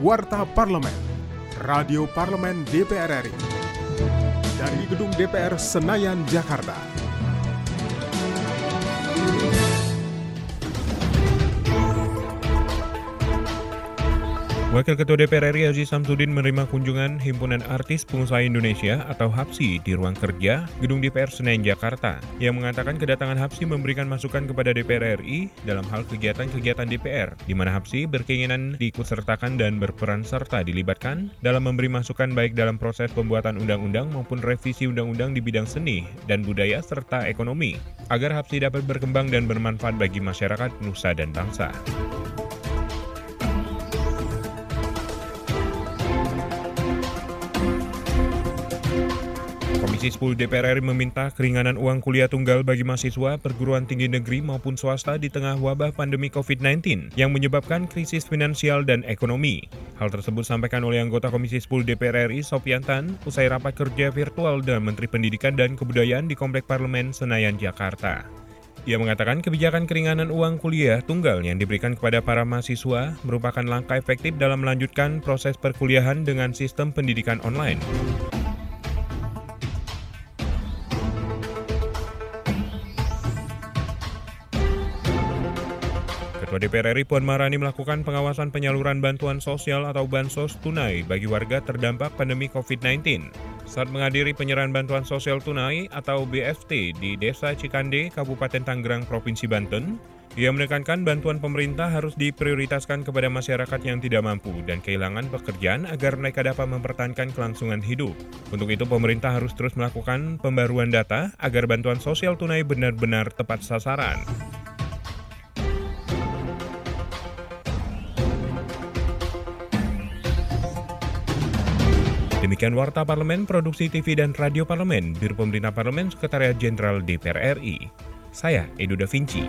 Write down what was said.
Warta Parlemen, Radio Parlemen DPR RI. Dari Gedung DPR Senayan, Jakarta. Wakil Ketua DPR RI Aziz Samsudin menerima kunjungan Himpunan Artis Pengusaha Indonesia atau HAPSI di ruang kerja Gedung DPR Senayan Jakarta yang mengatakan kedatangan HAPSI memberikan masukan kepada DPR RI dalam hal kegiatan-kegiatan DPR di mana HAPSI berkeinginan diikutsertakan dan berperan serta dilibatkan dalam memberi masukan baik dalam proses pembuatan undang-undang maupun revisi undang-undang di bidang seni dan budaya serta ekonomi agar HAPSI dapat berkembang dan bermanfaat bagi masyarakat, nusa dan bangsa. Komisi 10 DPR RI meminta keringanan uang kuliah tunggal bagi mahasiswa perguruan tinggi negeri maupun swasta di tengah wabah pandemi COVID-19 yang menyebabkan krisis finansial dan ekonomi. Hal tersebut disampaikan oleh anggota Komisi 10 DPR RI Sopiantan usai rapat kerja virtual dengan Menteri Pendidikan dan Kebudayaan di Komplek Parlemen Senayan, Jakarta. Ia mengatakan kebijakan keringanan uang kuliah tunggal yang diberikan kepada para mahasiswa merupakan langkah efektif dalam melanjutkan proses perkuliahan dengan sistem pendidikan online. Ketua DPR RI Puan Maharani melakukan pengawasan penyaluran bantuan sosial atau bansos tunai bagi warga terdampak pandemi COVID-19. Saat menghadiri penyerahan bantuan sosial tunai atau BFT di Desa Cikande, Kabupaten Tanggerang, Provinsi Banten, ia menekankan bantuan pemerintah harus diprioritaskan kepada masyarakat yang tidak mampu dan kehilangan pekerjaan agar mereka dapat mempertahankan kelangsungan hidup. Untuk itu, pemerintah harus terus melakukan pembaruan data agar bantuan sosial tunai benar-benar tepat sasaran. Demikian Warta Parlemen, Produksi TV dan Radio Parlemen, Biro Pemerintah Parlemen, Sekretariat Jenderal DPR RI. Saya, Edo Da Vinci.